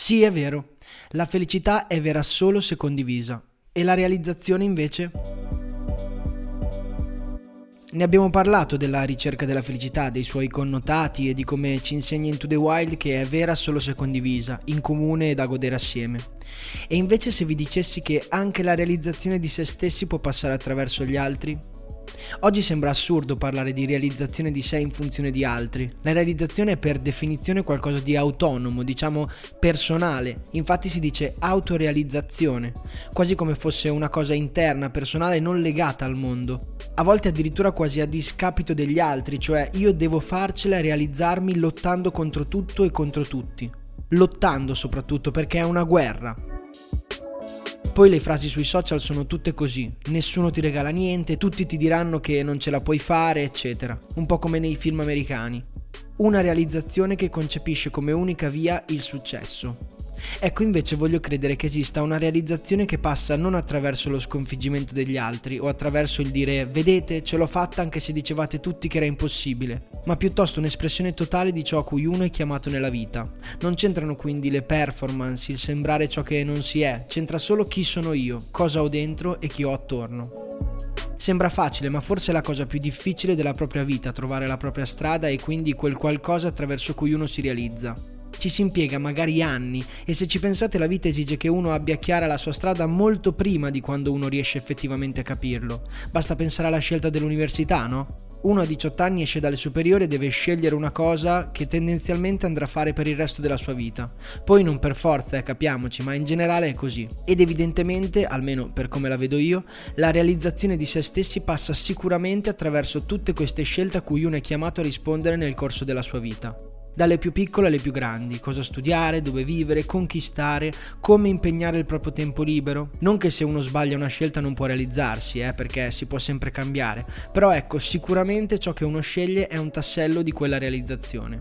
Sì, è vero, la felicità è vera solo se condivisa. E la realizzazione invece? Ne abbiamo parlato della ricerca della felicità, dei suoi connotati e di come ci insegna Into the Wild che è vera solo se condivisa, in comune e da godere assieme. E invece se vi dicessi che anche la realizzazione di se stessi può passare attraverso gli altri? Oggi sembra assurdo parlare di realizzazione di sé in funzione di altri. La realizzazione è per definizione qualcosa di autonomo, diciamo personale. Infatti si dice autorealizzazione, quasi come fosse una cosa interna, personale, non legata al mondo. A volte addirittura quasi a discapito degli altri, cioè io devo farcela realizzarmi lottando contro tutto e contro tutti. Lottando soprattutto perché è una guerra. Poi le frasi sui social sono tutte così, nessuno ti regala niente, tutti ti diranno che non ce la puoi fare, eccetera, un po' come nei film americani. Una realizzazione che concepisce come unica via il successo. Ecco invece voglio credere che esista una realizzazione che passa non attraverso lo sconfiggimento degli altri o attraverso il dire vedete ce l'ho fatta anche se dicevate tutti che era impossibile, ma piuttosto un'espressione totale di ciò a cui uno è chiamato nella vita. Non c'entrano quindi le performance, il sembrare ciò che non si è, c'entra solo chi sono io, cosa ho dentro e chi ho attorno. Sembra facile, ma forse è la cosa più difficile della propria vita, trovare la propria strada e quindi quel qualcosa attraverso cui uno si realizza. Ci si impiega magari anni e se ci pensate la vita esige che uno abbia chiara la sua strada molto prima di quando uno riesce effettivamente a capirlo. Basta pensare alla scelta dell'università, no? Uno a 18 anni esce dalle superiori e deve scegliere una cosa che tendenzialmente andrà a fare per il resto della sua vita. Poi non per forza, eh, capiamoci, ma in generale è così. Ed evidentemente, almeno per come la vedo io, la realizzazione di se stessi passa sicuramente attraverso tutte queste scelte a cui uno è chiamato a rispondere nel corso della sua vita dalle più piccole alle più grandi, cosa studiare, dove vivere, conquistare, come impegnare il proprio tempo libero. Non che se uno sbaglia una scelta non può realizzarsi, eh, perché si può sempre cambiare, però ecco, sicuramente ciò che uno sceglie è un tassello di quella realizzazione.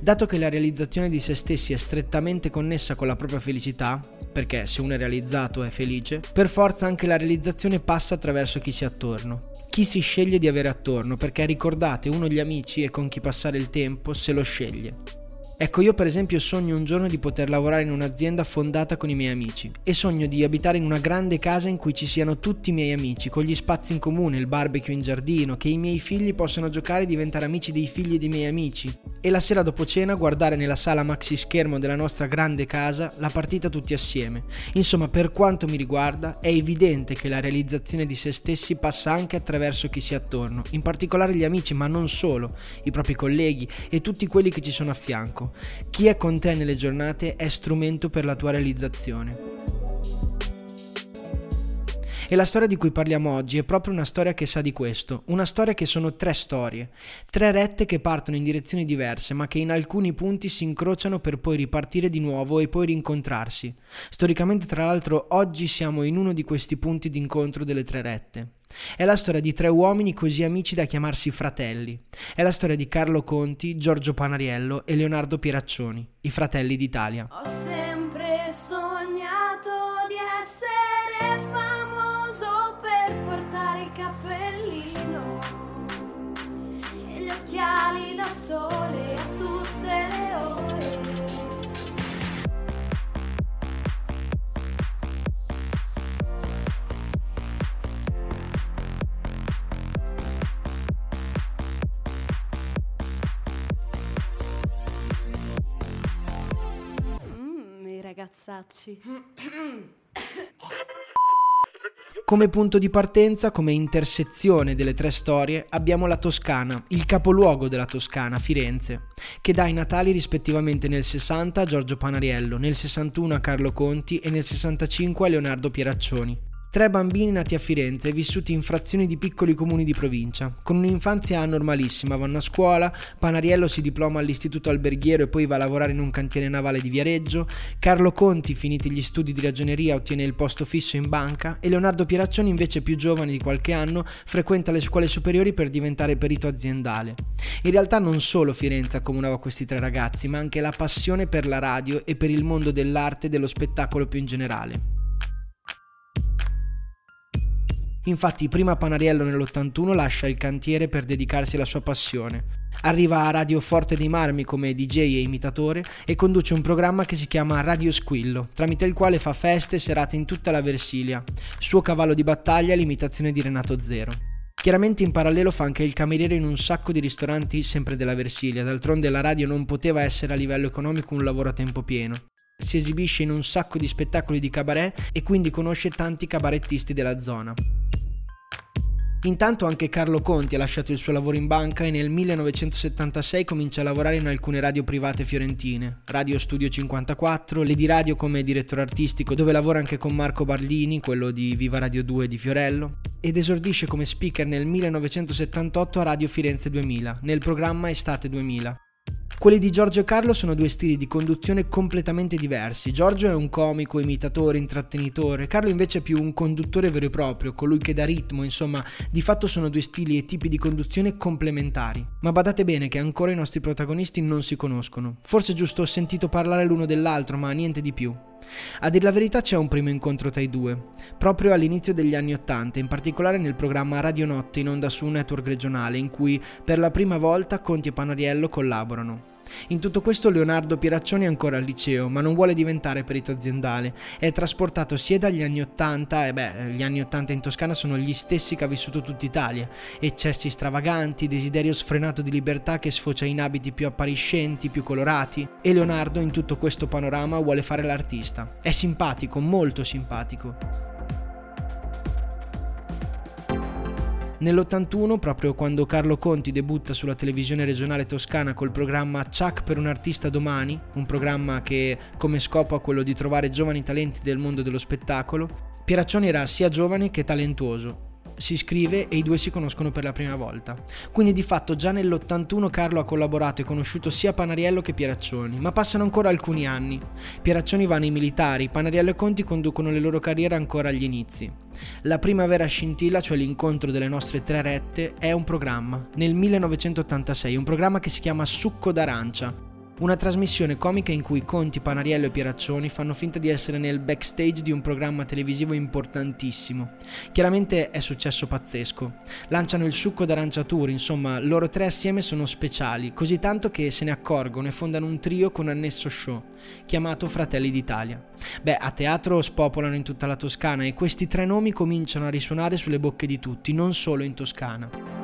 Dato che la realizzazione di se stessi è strettamente connessa con la propria felicità, perché se uno è realizzato è felice, per forza anche la realizzazione passa attraverso chi si ha attorno. Chi si sceglie di avere attorno, perché ricordate, uno gli amici e con chi passare il tempo se lo sceglie. Ecco, io per esempio sogno un giorno di poter lavorare in un'azienda fondata con i miei amici e sogno di abitare in una grande casa in cui ci siano tutti i miei amici, con gli spazi in comune, il barbecue in giardino, che i miei figli possano giocare e diventare amici dei figli dei miei amici e la sera dopo cena guardare nella sala maxi schermo della nostra grande casa la partita tutti assieme. Insomma, per quanto mi riguarda, è evidente che la realizzazione di se stessi passa anche attraverso chi si attorno, in particolare gli amici, ma non solo, i propri colleghi e tutti quelli che ci sono a fianco ecco, chi è con te nelle giornate è strumento per la tua realizzazione. E la storia di cui parliamo oggi è proprio una storia che sa di questo, una storia che sono tre storie, tre rette che partono in direzioni diverse ma che in alcuni punti si incrociano per poi ripartire di nuovo e poi rincontrarsi. Storicamente tra l'altro oggi siamo in uno di questi punti d'incontro delle tre rette. È la storia di tre uomini così amici da chiamarsi fratelli. È la storia di Carlo Conti, Giorgio Panariello e Leonardo Pieraccioni, i fratelli d'Italia. Ho ragazzacci. Come punto di partenza, come intersezione delle tre storie, abbiamo la Toscana, il capoluogo della Toscana, Firenze, che dà i natali rispettivamente nel 60 a Giorgio Panariello, nel 61 a Carlo Conti e nel 65 a Leonardo Pieraccioni. Tre bambini nati a Firenze e vissuti in frazioni di piccoli comuni di provincia, con un'infanzia normalissima, vanno a scuola, Panariello si diploma all'istituto alberghiero e poi va a lavorare in un cantiere navale di Viareggio, Carlo Conti, finiti gli studi di ragioneria, ottiene il posto fisso in banca e Leonardo Pieraccioni, invece più giovane di qualche anno, frequenta le scuole superiori per diventare perito aziendale. In realtà non solo Firenze accomunava questi tre ragazzi, ma anche la passione per la radio e per il mondo dell'arte e dello spettacolo più in generale. Infatti prima Panariello nell'81 lascia il cantiere per dedicarsi alla sua passione. Arriva a Radio Forte dei Marmi come DJ e imitatore e conduce un programma che si chiama Radio Squillo, tramite il quale fa feste e serate in tutta la Versilia. Suo cavallo di battaglia è l'imitazione di Renato Zero. Chiaramente in parallelo fa anche il cameriere in un sacco di ristoranti sempre della Versilia, d'altronde la radio non poteva essere a livello economico un lavoro a tempo pieno. Si esibisce in un sacco di spettacoli di cabaret e quindi conosce tanti cabarettisti della zona. Intanto anche Carlo Conti ha lasciato il suo lavoro in banca e nel 1976 comincia a lavorare in alcune radio private fiorentine, Radio Studio 54, Lady Radio come direttore artistico dove lavora anche con Marco Barlini, quello di Viva Radio 2 di Fiorello, ed esordisce come speaker nel 1978 a Radio Firenze 2000, nel programma Estate 2000. Quelli di Giorgio e Carlo sono due stili di conduzione completamente diversi. Giorgio è un comico, imitatore, intrattenitore, Carlo invece è più un conduttore vero e proprio, colui che dà ritmo, insomma, di fatto sono due stili e tipi di conduzione complementari. Ma badate bene che ancora i nostri protagonisti non si conoscono. Forse giusto ho sentito parlare l'uno dell'altro, ma niente di più. A dir la verità c'è un primo incontro tra i due, proprio all'inizio degli anni Ottanta, in particolare nel programma Radio Notte in onda su un network regionale in cui per la prima volta Conti e Panariello collaborano. In tutto questo Leonardo Piraccioni è ancora al liceo, ma non vuole diventare perito aziendale. È trasportato sia dagli anni 80, e beh, gli anni 80 in Toscana sono gli stessi che ha vissuto tutta Italia. Eccessi stravaganti, desiderio sfrenato di libertà che sfocia in abiti più appariscenti, più colorati. E Leonardo in tutto questo panorama vuole fare l'artista. È simpatico, molto simpatico. Nell'81, proprio quando Carlo Conti debutta sulla televisione regionale toscana col programma Chuck per un artista domani, un programma che come scopo ha quello di trovare giovani talenti del mondo dello spettacolo, Pieraccioni era sia giovane che talentuoso si scrive e i due si conoscono per la prima volta. Quindi di fatto già nell'81 Carlo ha collaborato e conosciuto sia Panariello che Pieraccioni, ma passano ancora alcuni anni. Pieraccioni va nei militari, Panariello e Conti conducono le loro carriere ancora agli inizi. La prima vera scintilla, cioè l'incontro delle nostre tre rette, è un programma, nel 1986, un programma che si chiama Succo d'arancia una trasmissione comica in cui Conti, Panariello e Pieraccioni fanno finta di essere nel backstage di un programma televisivo importantissimo. Chiaramente è successo pazzesco. Lanciano il succo d'arancia tour, insomma, loro tre assieme sono speciali, così tanto che se ne accorgono e fondano un trio con annesso show, chiamato Fratelli d'Italia. Beh, a teatro spopolano in tutta la Toscana e questi tre nomi cominciano a risuonare sulle bocche di tutti, non solo in Toscana.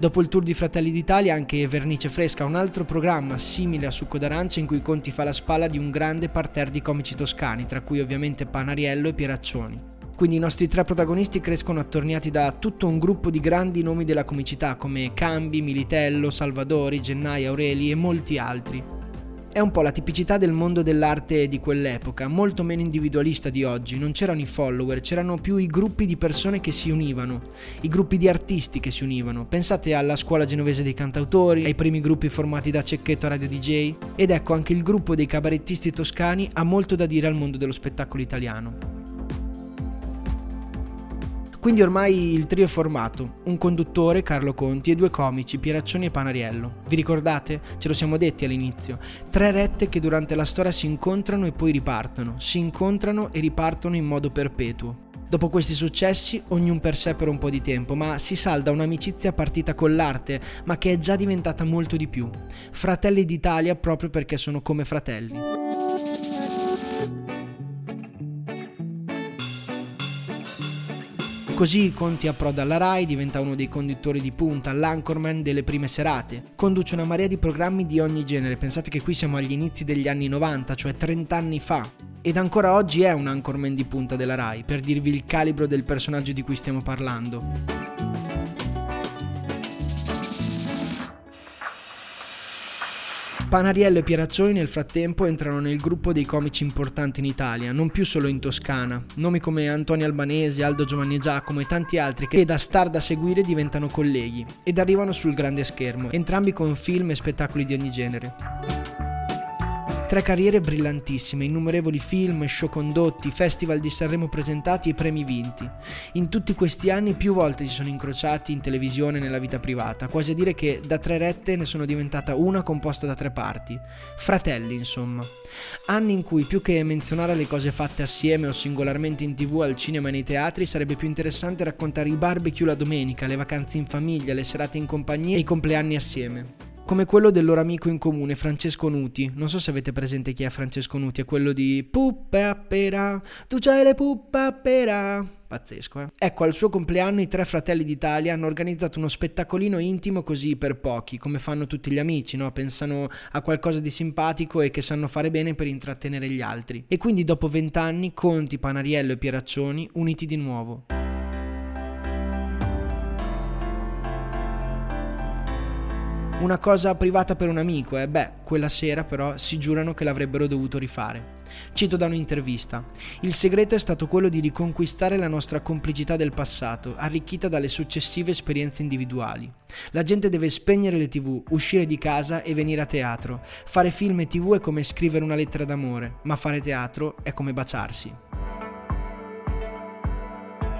Dopo il tour di Fratelli d'Italia, anche Vernice Fresca, un altro programma simile a Succo d'Arancia in cui Conti fa la spalla di un grande parterre di comici toscani, tra cui ovviamente Panariello e Pieraccioni. Quindi i nostri tre protagonisti crescono attorniati da tutto un gruppo di grandi nomi della comicità come Cambi, Militello, Salvadori, Gennai, Aureli e molti altri. È un po' la tipicità del mondo dell'arte di quell'epoca, molto meno individualista di oggi, non c'erano i follower, c'erano più i gruppi di persone che si univano, i gruppi di artisti che si univano. Pensate alla scuola genovese dei cantautori, ai primi gruppi formati da Cecchetto Radio DJ, ed ecco anche il gruppo dei cabarettisti toscani ha molto da dire al mondo dello spettacolo italiano. Quindi ormai il trio è formato, un conduttore, Carlo Conti, e due comici, Pieraccioni e Panariello. Vi ricordate? Ce lo siamo detti all'inizio. Tre rette che durante la storia si incontrano e poi ripartono, si incontrano e ripartono in modo perpetuo. Dopo questi successi, ognuno per sé per un po' di tempo, ma si salda un'amicizia partita con l'arte, ma che è già diventata molto di più. Fratelli d'Italia proprio perché sono come fratelli. Così Conti approda alla RAI, diventa uno dei conduttori di punta, l'anchorman delle prime serate. Conduce una marea di programmi di ogni genere, pensate che qui siamo agli inizi degli anni 90, cioè 30 anni fa. Ed ancora oggi è un anchorman di punta della RAI, per dirvi il calibro del personaggio di cui stiamo parlando. Panariello e Pieraccioni nel frattempo entrano nel gruppo dei comici importanti in Italia, non più solo in Toscana. Nomi come Antonio Albanese, Aldo Giovanni Giacomo e tanti altri che da star da seguire diventano colleghi ed arrivano sul grande schermo, entrambi con film e spettacoli di ogni genere. Tre carriere brillantissime, innumerevoli film, show condotti, festival di Sanremo presentati e premi vinti. In tutti questi anni più volte si sono incrociati in televisione e nella vita privata, quasi a dire che da tre rette ne sono diventata una composta da tre parti. Fratelli, insomma. Anni in cui più che menzionare le cose fatte assieme o singolarmente in tv, al cinema e nei teatri, sarebbe più interessante raccontare i barbecue la domenica, le vacanze in famiglia, le serate in compagnia e i compleanni assieme come quello del loro amico in comune Francesco Nuti. Non so se avete presente chi è Francesco Nuti, è quello di Puppe a pera, tu c'hai le puppe a pera. Pazzesco, eh? Ecco, al suo compleanno i tre fratelli d'Italia hanno organizzato uno spettacolino intimo così per pochi, come fanno tutti gli amici, no? Pensano a qualcosa di simpatico e che sanno fare bene per intrattenere gli altri. E quindi dopo vent'anni Conti, Panariello e Pieraccioni uniti di nuovo. Una cosa privata per un amico, eh? Beh, quella sera però si giurano che l'avrebbero dovuto rifare. Cito da un'intervista. Il segreto è stato quello di riconquistare la nostra complicità del passato, arricchita dalle successive esperienze individuali. La gente deve spegnere le tv, uscire di casa e venire a teatro. Fare film e tv è come scrivere una lettera d'amore, ma fare teatro è come baciarsi.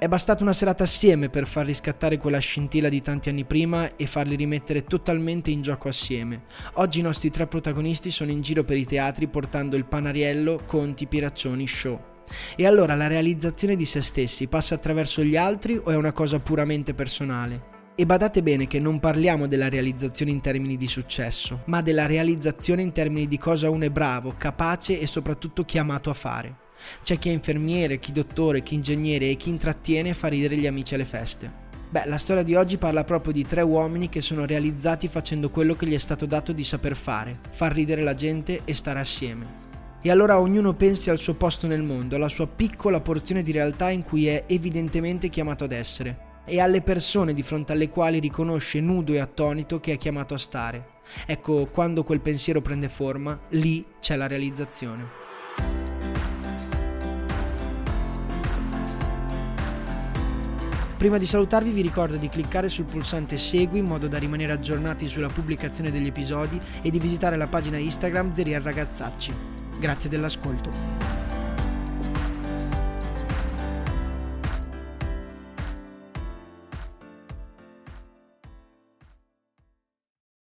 È bastata una serata assieme per far riscattare quella scintilla di tanti anni prima e farli rimettere totalmente in gioco assieme. Oggi i nostri tre protagonisti sono in giro per i teatri portando il Panariello, Conti, Piraccioni, Show. E allora la realizzazione di se stessi passa attraverso gli altri o è una cosa puramente personale? E badate bene che non parliamo della realizzazione in termini di successo, ma della realizzazione in termini di cosa uno è bravo, capace e soprattutto chiamato a fare. C'è chi è infermiere, chi dottore, chi ingegnere e chi intrattiene fa ridere gli amici alle feste. Beh, la storia di oggi parla proprio di tre uomini che sono realizzati facendo quello che gli è stato dato di saper fare, far ridere la gente e stare assieme. E allora ognuno pensi al suo posto nel mondo, alla sua piccola porzione di realtà in cui è evidentemente chiamato ad essere, e alle persone di fronte alle quali riconosce nudo e attonito che è chiamato a stare. Ecco, quando quel pensiero prende forma, lì c'è la realizzazione. Prima di salutarvi vi ricordo di cliccare sul pulsante Segui in modo da rimanere aggiornati sulla pubblicazione degli episodi e di visitare la pagina Instagram Zeria Ragazzacci. Grazie dell'ascolto.